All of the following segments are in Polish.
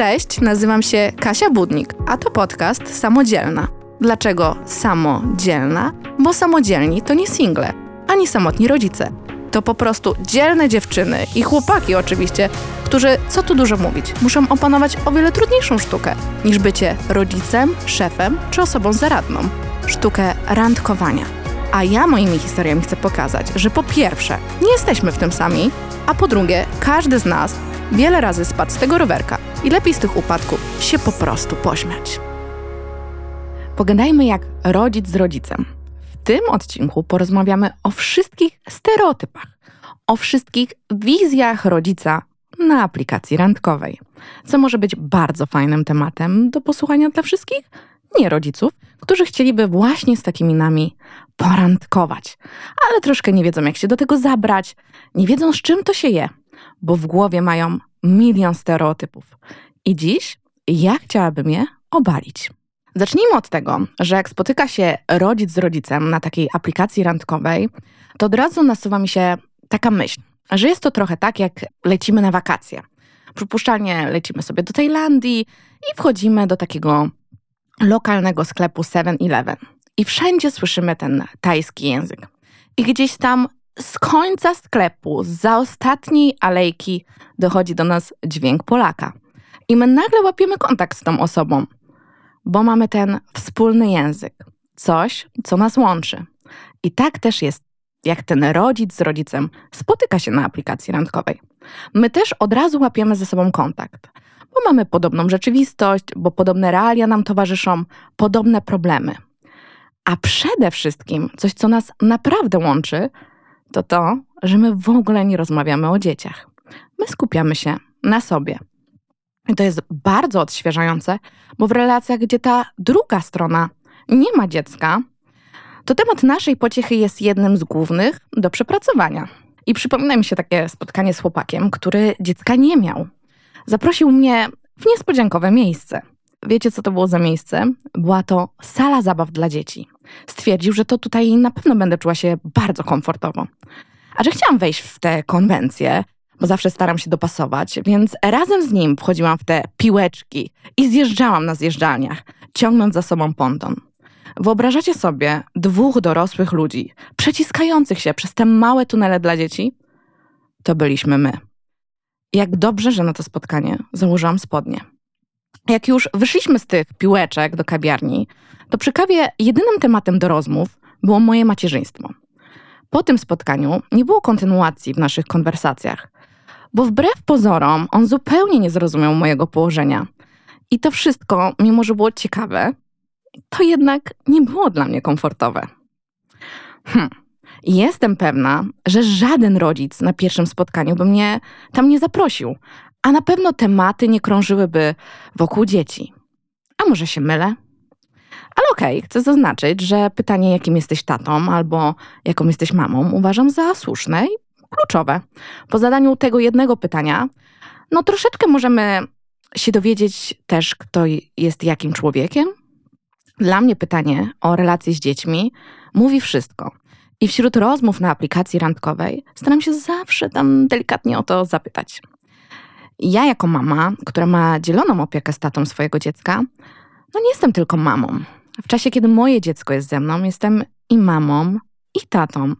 Cześć, nazywam się Kasia Budnik, a to podcast Samodzielna. Dlaczego samodzielna? Bo samodzielni to nie single, ani samotni rodzice. To po prostu dzielne dziewczyny i chłopaki oczywiście, którzy, co tu dużo mówić, muszą opanować o wiele trudniejszą sztukę niż bycie rodzicem, szefem czy osobą zaradną. Sztukę randkowania. A ja moimi historiami chcę pokazać, że po pierwsze, nie jesteśmy w tym sami, a po drugie, każdy z nas wiele razy spadł z tego rowerka i lepiej z tych upadków się po prostu pośmiać. Pogadajmy jak rodzic z rodzicem. W tym odcinku porozmawiamy o wszystkich stereotypach, o wszystkich wizjach rodzica na aplikacji randkowej, co może być bardzo fajnym tematem do posłuchania dla wszystkich nie rodziców, którzy chcieliby właśnie z takimi nami porandkować, ale troszkę nie wiedzą, jak się do tego zabrać, nie wiedzą, z czym to się je, bo w głowie mają milion stereotypów. I dziś ja chciałabym je obalić. Zacznijmy od tego, że jak spotyka się rodzic z rodzicem na takiej aplikacji randkowej, to od razu nasuwa mi się taka myśl, że jest to trochę tak, jak lecimy na wakacje. Przypuszczalnie lecimy sobie do Tajlandii i wchodzimy do takiego lokalnego sklepu 7-Eleven. I wszędzie słyszymy ten tajski język. I gdzieś tam z końca sklepu, za ostatniej alejki, dochodzi do nas dźwięk Polaka. I my nagle łapiemy kontakt z tą osobą, bo mamy ten wspólny język, coś, co nas łączy. I tak też jest, jak ten rodzic z rodzicem spotyka się na aplikacji randkowej. My też od razu łapiemy ze sobą kontakt, bo mamy podobną rzeczywistość, bo podobne realia nam towarzyszą, podobne problemy. A przede wszystkim coś, co nas naprawdę łączy, to to, że my w ogóle nie rozmawiamy o dzieciach. My skupiamy się na sobie. I to jest bardzo odświeżające, bo w relacjach, gdzie ta druga strona nie ma dziecka, to temat naszej pociechy jest jednym z głównych do przepracowania. I przypomina mi się takie spotkanie z chłopakiem, który dziecka nie miał. Zaprosił mnie w niespodziankowe miejsce. Wiecie, co to było za miejsce? Była to sala zabaw dla dzieci. Stwierdził, że to tutaj na pewno będę czuła się bardzo komfortowo. A że chciałam wejść w te konwencje, bo zawsze staram się dopasować, więc razem z nim wchodziłam w te piłeczki i zjeżdżałam na zjeżdżalniach, ciągnąc za sobą ponton. Wyobrażacie sobie dwóch dorosłych ludzi przeciskających się przez te małe tunele dla dzieci? To byliśmy my. Jak dobrze, że na to spotkanie założyłam spodnie. Jak już wyszliśmy z tych piłeczek do kawiarni, to przy kawie jedynym tematem do rozmów było moje macierzyństwo. Po tym spotkaniu nie było kontynuacji w naszych konwersacjach, bo wbrew pozorom on zupełnie nie zrozumiał mojego położenia. I to wszystko, mimo że było ciekawe, to jednak nie było dla mnie komfortowe. Hm. Jestem pewna, że żaden rodzic na pierwszym spotkaniu by mnie tam nie zaprosił, a na pewno tematy nie krążyłyby wokół dzieci. A może się mylę? Ale okej, okay, chcę zaznaczyć, że pytanie, jakim jesteś tatą albo jaką jesteś mamą, uważam za słuszne i kluczowe. Po zadaniu tego jednego pytania, no troszeczkę możemy się dowiedzieć też, kto jest jakim człowiekiem. Dla mnie pytanie o relacje z dziećmi mówi wszystko. I wśród rozmów na aplikacji randkowej staram się zawsze tam delikatnie o to zapytać. Ja jako mama, która ma dzieloną opiekę statą swojego dziecka, no nie jestem tylko mamą. W czasie, kiedy moje dziecko jest ze mną, jestem i mamą, i tatą.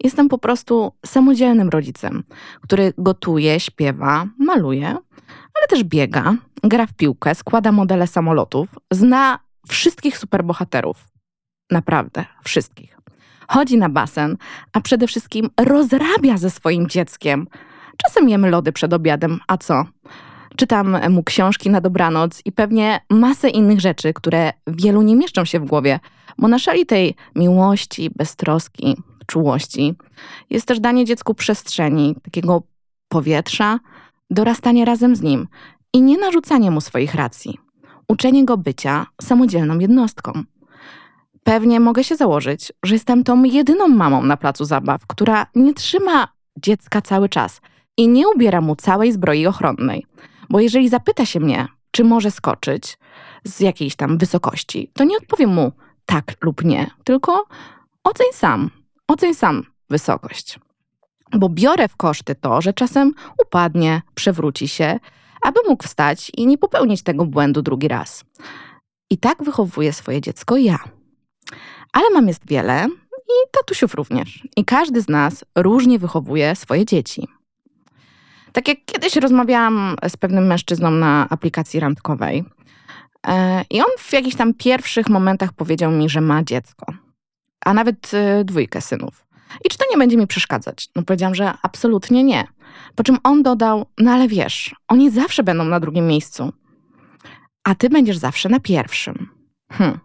Jestem po prostu samodzielnym rodzicem, który gotuje, śpiewa, maluje, ale też biega, gra w piłkę, składa modele samolotów, zna wszystkich superbohaterów. Naprawdę, wszystkich. Chodzi na basen, a przede wszystkim rozrabia ze swoim dzieckiem, Czasem jemy lody przed obiadem, a co? Czytam mu książki na dobranoc i pewnie masę innych rzeczy, które wielu nie mieszczą się w głowie, bo na szali tej miłości, beztroski, czułości jest też danie dziecku przestrzeni, takiego powietrza, dorastanie razem z nim i nie narzucanie mu swoich racji. Uczenie go bycia samodzielną jednostką. Pewnie mogę się założyć, że jestem tą jedyną mamą na placu zabaw, która nie trzyma dziecka cały czas – i nie ubiera mu całej zbroi ochronnej. Bo jeżeli zapyta się mnie, czy może skoczyć z jakiejś tam wysokości, to nie odpowiem mu tak lub nie, tylko oceń sam, oceń sam wysokość. Bo biorę w koszty to, że czasem upadnie, przewróci się, aby mógł wstać i nie popełnić tego błędu drugi raz. I tak wychowuję swoje dziecko ja. Ale mam jest wiele i tatusiów również. I każdy z nas różnie wychowuje swoje dzieci. Tak jak kiedyś rozmawiałam z pewnym mężczyzną na aplikacji randkowej, e, i on w jakichś tam pierwszych momentach powiedział mi, że ma dziecko, a nawet e, dwójkę synów. I czy to nie będzie mi przeszkadzać? No powiedziałam, że absolutnie nie. Po czym on dodał, no ale wiesz, oni zawsze będą na drugim miejscu, a ty będziesz zawsze na pierwszym. Hm.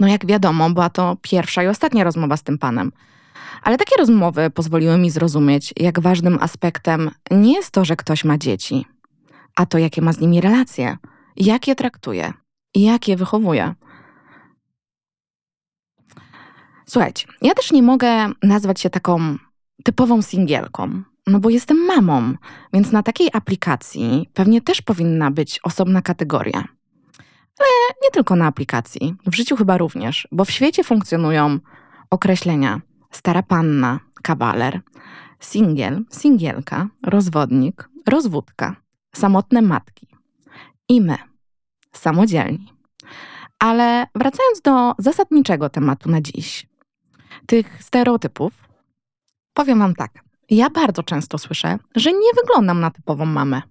No jak wiadomo, była to pierwsza i ostatnia rozmowa z tym panem. Ale takie rozmowy pozwoliły mi zrozumieć, jak ważnym aspektem nie jest to, że ktoś ma dzieci, a to, jakie ma z nimi relacje, jak je traktuje jak je wychowuje. Słuchajcie, ja też nie mogę nazwać się taką typową singielką, no bo jestem mamą, więc na takiej aplikacji pewnie też powinna być osobna kategoria. Ale nie tylko na aplikacji, w życiu chyba również, bo w świecie funkcjonują określenia stara panna, kawaler, singiel, singielka, rozwodnik, rozwódka, samotne matki i my, samodzielni. Ale wracając do zasadniczego tematu na dziś, tych stereotypów, powiem Wam tak. Ja bardzo często słyszę, że nie wyglądam na typową mamę,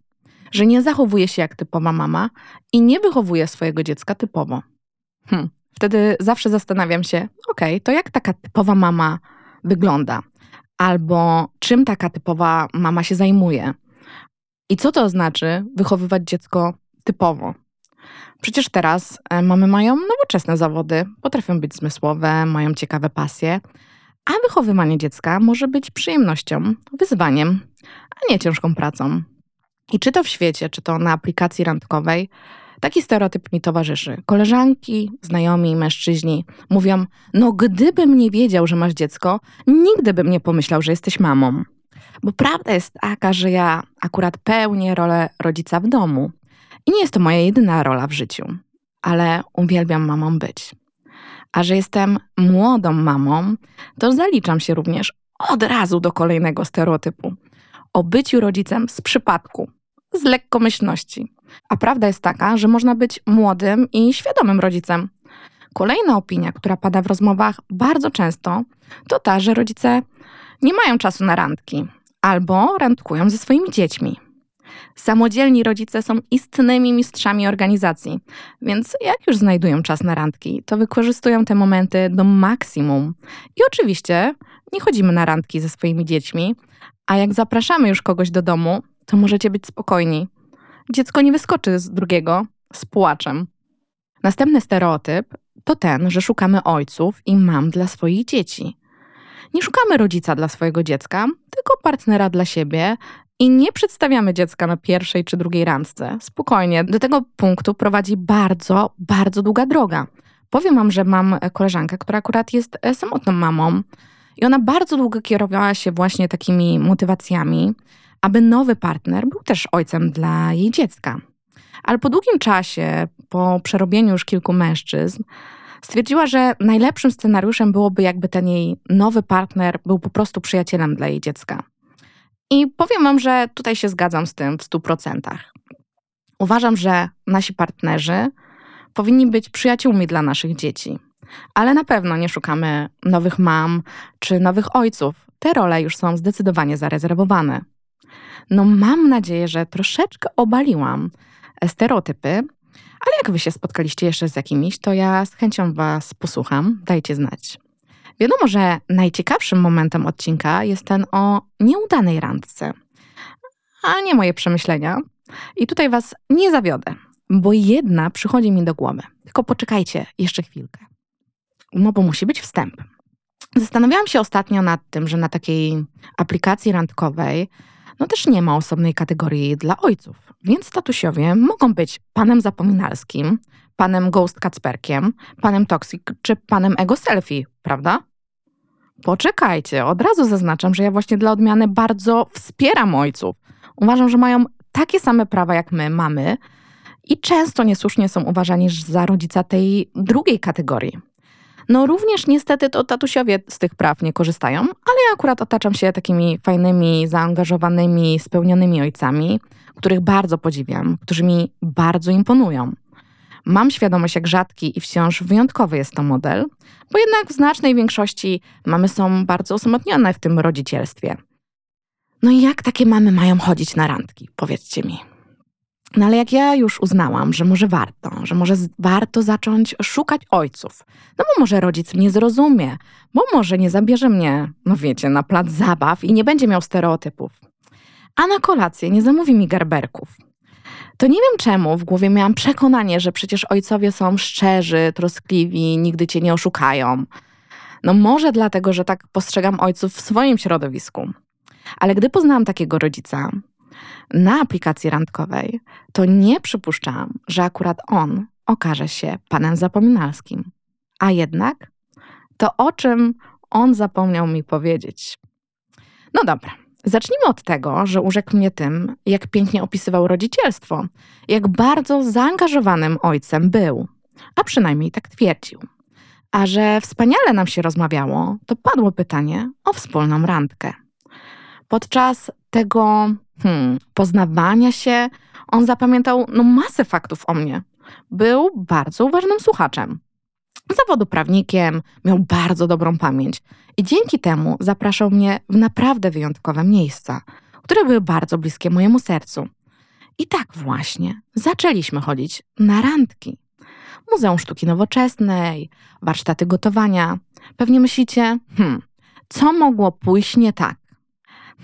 że nie zachowuję się jak typowa mama i nie wychowuję swojego dziecka typowo. Hm. Wtedy zawsze zastanawiam się, okay, to jak taka typowa mama wygląda? Albo czym taka typowa mama się zajmuje? I co to znaczy wychowywać dziecko typowo? Przecież teraz e, mamy mają nowoczesne zawody, potrafią być zmysłowe, mają ciekawe pasje, a wychowywanie dziecka może być przyjemnością, wyzwaniem, a nie ciężką pracą. I czy to w świecie, czy to na aplikacji randkowej, Taki stereotyp mi towarzyszy. Koleżanki, znajomi, mężczyźni mówią: No, gdybym nie wiedział, że masz dziecko, nigdy bym nie pomyślał, że jesteś mamą. Bo prawda jest taka, że ja akurat pełnię rolę rodzica w domu. I nie jest to moja jedyna rola w życiu, ale uwielbiam mamą być. A że jestem młodą mamą, to zaliczam się również od razu do kolejnego stereotypu o byciu rodzicem z przypadku, z lekkomyślności. A prawda jest taka, że można być młodym i świadomym rodzicem. Kolejna opinia, która pada w rozmowach bardzo często, to ta, że rodzice nie mają czasu na randki albo randkują ze swoimi dziećmi. Samodzielni rodzice są istnymi mistrzami organizacji, więc jak już znajdują czas na randki, to wykorzystują te momenty do maksimum. I oczywiście nie chodzimy na randki ze swoimi dziećmi, a jak zapraszamy już kogoś do domu, to możecie być spokojni. Dziecko nie wyskoczy z drugiego z płaczem. Następny stereotyp to ten, że szukamy ojców i mam dla swoich dzieci. Nie szukamy rodzica dla swojego dziecka, tylko partnera dla siebie i nie przedstawiamy dziecka na pierwszej czy drugiej randce. Spokojnie, do tego punktu prowadzi bardzo, bardzo długa droga. Powiem wam, że mam koleżankę, która akurat jest e, samotną mamą i ona bardzo długo kierowała się właśnie takimi motywacjami, aby nowy partner był też ojcem dla jej dziecka. Ale po długim czasie, po przerobieniu już kilku mężczyzn, stwierdziła, że najlepszym scenariuszem byłoby, jakby ten jej nowy partner był po prostu przyjacielem dla jej dziecka. I powiem Wam, że tutaj się zgadzam z tym w stu procentach. Uważam, że nasi partnerzy powinni być przyjaciółmi dla naszych dzieci. Ale na pewno nie szukamy nowych mam czy nowych ojców. Te role już są zdecydowanie zarezerwowane. No mam nadzieję, że troszeczkę obaliłam stereotypy, ale jak wy się spotkaliście jeszcze z jakimiś, to ja z chęcią was posłucham, dajcie znać. Wiadomo, że najciekawszym momentem odcinka jest ten o nieudanej randce, a nie moje przemyślenia. I tutaj was nie zawiodę, bo jedna przychodzi mi do głowy. Tylko poczekajcie jeszcze chwilkę. No bo musi być wstęp. Zastanawiałam się ostatnio nad tym, że na takiej aplikacji randkowej no też nie ma osobnej kategorii dla ojców. Więc tatusiowie mogą być panem zapominalskim, panem ghost kacperkiem, panem toxic czy panem ego selfie, prawda? Poczekajcie, od razu zaznaczam, że ja właśnie dla odmiany bardzo wspieram ojców. Uważam, że mają takie same prawa jak my mamy i często niesłusznie są uważani za rodzica tej drugiej kategorii. No również niestety to tatusiowie z tych praw nie korzystają, ale ja akurat otaczam się takimi fajnymi, zaangażowanymi, spełnionymi ojcami, których bardzo podziwiam, którzy mi bardzo imponują. Mam świadomość, jak rzadki i wciąż wyjątkowy jest to model, bo jednak w znacznej większości mamy są bardzo osamotnione w tym rodzicielstwie. No i jak takie mamy mają chodzić na randki? Powiedzcie mi. No ale jak ja już uznałam, że może warto, że może warto zacząć szukać ojców, no bo może rodzic mnie zrozumie, bo może nie zabierze mnie, no wiecie, na plac zabaw i nie będzie miał stereotypów. A na kolację nie zamówi mi garberków. To nie wiem czemu w głowie miałam przekonanie, że przecież ojcowie są szczerzy, troskliwi, nigdy cię nie oszukają. No może dlatego, że tak postrzegam ojców w swoim środowisku. Ale gdy poznałam takiego rodzica na aplikacji randkowej, to nie przypuszczałam, że akurat on okaże się panem zapominalskim. A jednak to o czym on zapomniał mi powiedzieć. No dobra, zacznijmy od tego, że urzekł mnie tym, jak pięknie opisywał rodzicielstwo, jak bardzo zaangażowanym ojcem był, a przynajmniej tak twierdził. A że wspaniale nam się rozmawiało, to padło pytanie o wspólną randkę. Podczas tego hmm, poznawania się on zapamiętał no, masę faktów o mnie. Był bardzo uważnym słuchaczem. Zawodu prawnikiem, miał bardzo dobrą pamięć i dzięki temu zapraszał mnie w naprawdę wyjątkowe miejsca, które były bardzo bliskie mojemu sercu. I tak właśnie zaczęliśmy chodzić na randki. Muzeum Sztuki Nowoczesnej, warsztaty gotowania. Pewnie myślicie, hmm, co mogło pójść nie tak?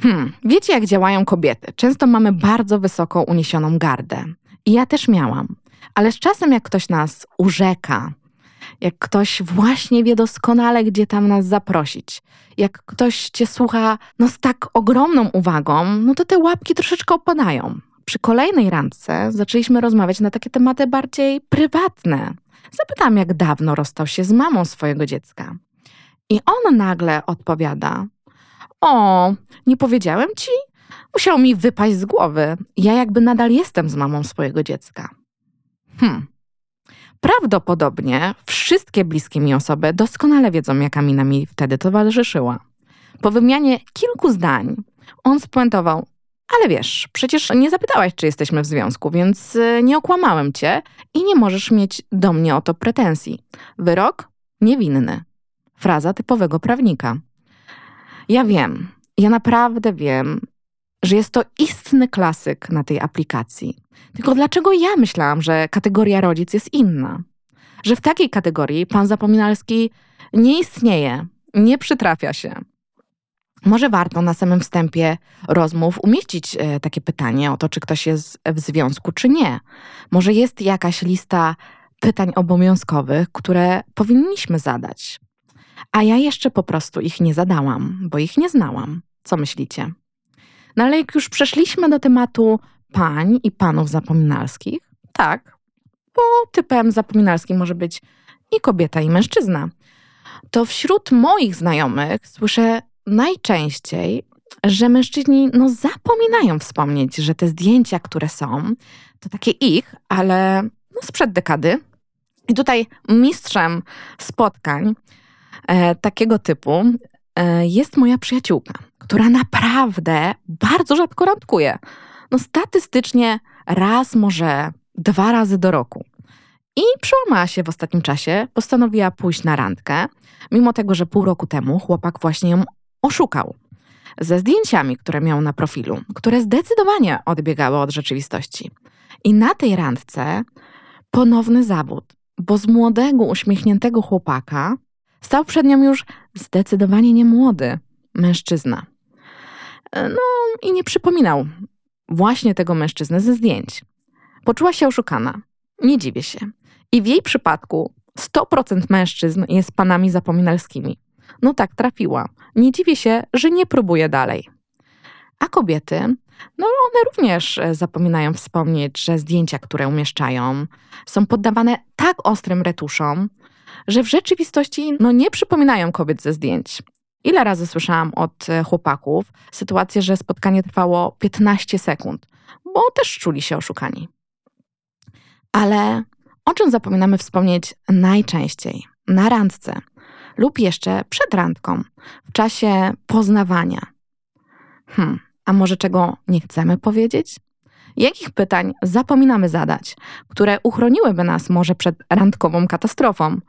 Hmm, wiecie jak działają kobiety. Często mamy bardzo wysoko uniesioną gardę. I ja też miałam. Ale z czasem, jak ktoś nas urzeka, jak ktoś właśnie wie doskonale, gdzie tam nas zaprosić, jak ktoś cię słucha no, z tak ogromną uwagą, no to te łapki troszeczkę opadają. Przy kolejnej randce zaczęliśmy rozmawiać na takie tematy bardziej prywatne. Zapytam, jak dawno rozstał się z mamą swojego dziecka. I on nagle odpowiada: O, nie powiedziałem ci? Musiał mi wypaść z głowy. Ja jakby nadal jestem z mamą swojego dziecka. Hmm. Prawdopodobnie wszystkie bliskie mi osoby doskonale wiedzą, jaka mina mi wtedy towarzyszyła. Po wymianie kilku zdań on spuentował, ale wiesz, przecież nie zapytałaś, czy jesteśmy w związku, więc y, nie okłamałem cię i nie możesz mieć do mnie o to pretensji. Wyrok? Niewinny. Fraza typowego prawnika. Ja wiem, ja naprawdę wiem, że jest to istny klasyk na tej aplikacji. Tylko dlaczego ja myślałam, że kategoria rodzic jest inna? Że w takiej kategorii pan Zapominalski nie istnieje, nie przytrafia się. Może warto na samym wstępie rozmów umieścić e, takie pytanie o to, czy ktoś jest w związku, czy nie. Może jest jakaś lista pytań obowiązkowych, które powinniśmy zadać. A ja jeszcze po prostu ich nie zadałam, bo ich nie znałam. Co myślicie? No ale jak już przeszliśmy do tematu pań i panów zapominalskich, tak, bo typem zapominalskim może być i kobieta, i mężczyzna, to wśród moich znajomych słyszę najczęściej, że mężczyźni no, zapominają wspomnieć, że te zdjęcia, które są, to takie ich, ale no, sprzed dekady. I tutaj mistrzem spotkań e, takiego typu e, jest moja przyjaciółka, która naprawdę bardzo rzadko randkuje. No statystycznie raz, może dwa razy do roku. I przełamała się w ostatnim czasie, postanowiła pójść na randkę, mimo tego, że pół roku temu chłopak właśnie ją oszukał. Ze zdjęciami, które miał na profilu, które zdecydowanie odbiegały od rzeczywistości. I na tej randce ponowny zawód, bo z młodego, uśmiechniętego chłopaka stał przed nią już zdecydowanie niemłody mężczyzna. No i nie przypominał właśnie tego mężczyzny ze zdjęć. Poczuła się oszukana. Nie dziwię się. I w jej przypadku 100% mężczyzn jest panami zapominalskimi. No tak trafiła. Nie dziwię się, że nie próbuje dalej. A kobiety, no one również e, zapominają wspomnieć, że zdjęcia, które umieszczają, są poddawane tak ostrym retuszom, że w rzeczywistości no, nie przypominają kobiet ze zdjęć. Ile razy słyszałam od e, chłopaków sytuację, że spotkanie trwało 15 sekund, bo też czuli się oszukani. Ale o czym zapominamy wspomnieć najczęściej? Na randce. lub jeszcze przed randką, w czasie poznawania. Hmm, a może czego nie chcemy powiedzieć? Jakich pytań zapominamy zadać, które uchroniłyby nas może przed randkową katastrofą?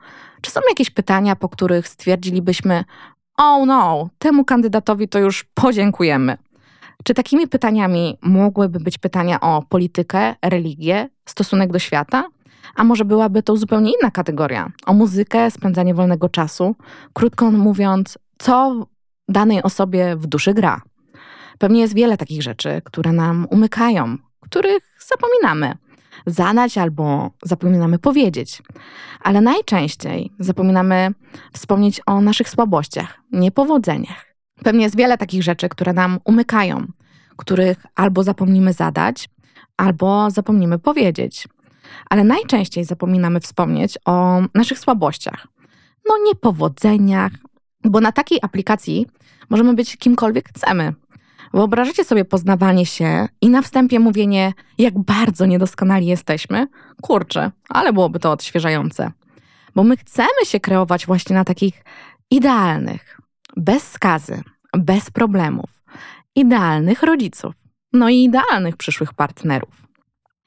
Czy są jakieś pytania, po których stwierdzilibyśmy: Oh no, temu kandydatowi to już podziękujemy? Czy takimi pytaniami mogłyby być pytania o politykę, religię, stosunek do świata? A może byłaby to zupełnie inna kategoria? O muzykę, spędzanie wolnego czasu? Krótko mówiąc, co danej osobie w duszy gra? Pewnie jest wiele takich rzeczy, które nam umykają, których zapominamy zadać albo zapominamy powiedzieć. Ale najczęściej zapominamy wspomnieć o naszych słabościach, niepowodzeniach. Pewnie jest wiele takich rzeczy, które nam umykają, których albo zapomnimy zadać, albo zapomnimy powiedzieć. Ale najczęściej zapominamy wspomnieć o naszych słabościach, no niepowodzeniach, bo na takiej aplikacji możemy być kimkolwiek chcemy. Wyobrażacie sobie poznawanie się i na wstępie mówienie, jak bardzo niedoskonali jesteśmy? Kurczę, ale byłoby to odświeżające. Bo my chcemy się kreować właśnie na takich idealnych, bez skazy, bez problemów, idealnych rodziców, no i idealnych przyszłych partnerów.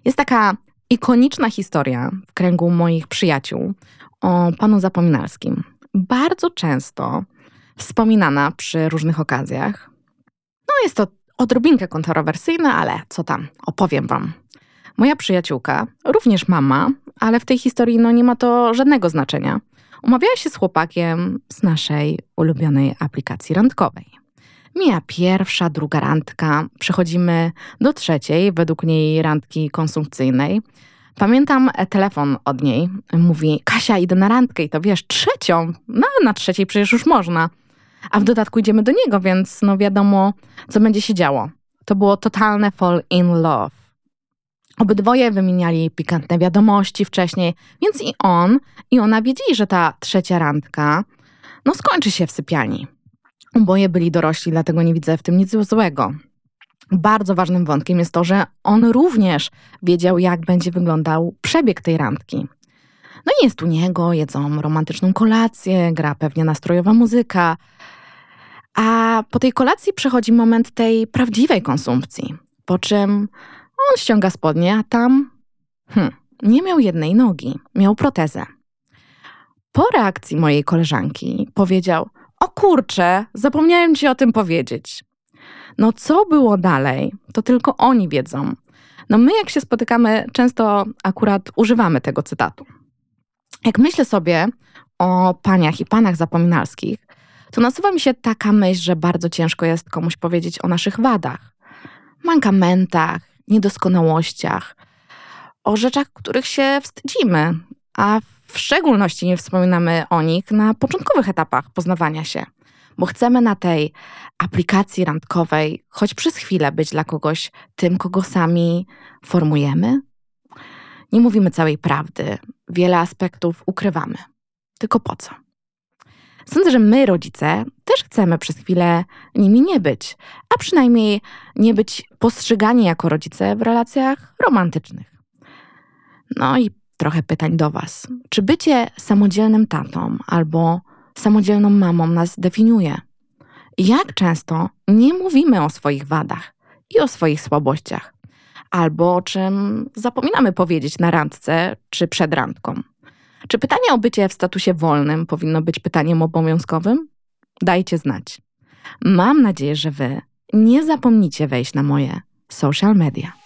Jest taka ikoniczna historia w kręgu moich przyjaciół o panu Zapominalskim. Bardzo często wspominana przy różnych okazjach. Jest to odrobinkę kontrowersyjne, ale co tam, opowiem wam. Moja przyjaciółka, również mama, ale w tej historii no nie ma to żadnego znaczenia, umawiała się z chłopakiem z naszej ulubionej aplikacji randkowej. Mija pierwsza, druga randka, przechodzimy do trzeciej, według niej randki konsumpcyjnej. Pamiętam telefon od niej. Mówi: Kasia, idę na randkę i to wiesz, trzecią. No, na trzeciej przecież już można. A w dodatku idziemy do niego, więc no wiadomo, co będzie się działo. To było totalne fall in love. Obydwoje wymieniali pikantne wiadomości wcześniej, więc i on, i ona wiedzieli, że ta trzecia randka no skończy się w sypialni. Oboje byli dorośli, dlatego nie widzę w tym nic złego. Bardzo ważnym wątkiem jest to, że on również wiedział, jak będzie wyglądał przebieg tej randki. No i jest u niego, jedzą romantyczną kolację, gra pewnie nastrojowa muzyka. A po tej kolacji przychodzi moment tej prawdziwej konsumpcji, po czym on ściąga spodnie, a tam hmm, nie miał jednej nogi, miał protezę. Po reakcji mojej koleżanki powiedział: O kurczę, zapomniałem ci o tym powiedzieć. No co było dalej, to tylko oni wiedzą. No my, jak się spotykamy, często akurat używamy tego cytatu. Jak myślę sobie o paniach i panach zapominalskich, to nasuwa mi się taka myśl, że bardzo ciężko jest komuś powiedzieć o naszych wadach, mankamentach, niedoskonałościach, o rzeczach, których się wstydzimy, a w szczególności nie wspominamy o nich na początkowych etapach poznawania się bo chcemy na tej aplikacji randkowej choć przez chwilę być dla kogoś tym, kogo sami formujemy. Nie mówimy całej prawdy, wiele aspektów ukrywamy. Tylko po co? Sądzę, że my, rodzice, też chcemy przez chwilę nimi nie być, a przynajmniej nie być postrzegani jako rodzice w relacjach romantycznych. No i trochę pytań do Was. Czy bycie samodzielnym tatą albo samodzielną mamą nas definiuje. Jak często nie mówimy o swoich wadach i o swoich słabościach, albo o czym zapominamy powiedzieć na randce czy przed randką. Czy pytanie o bycie w statusie wolnym powinno być pytaniem obowiązkowym? Dajcie znać. Mam nadzieję, że Wy nie zapomnicie wejść na moje social media.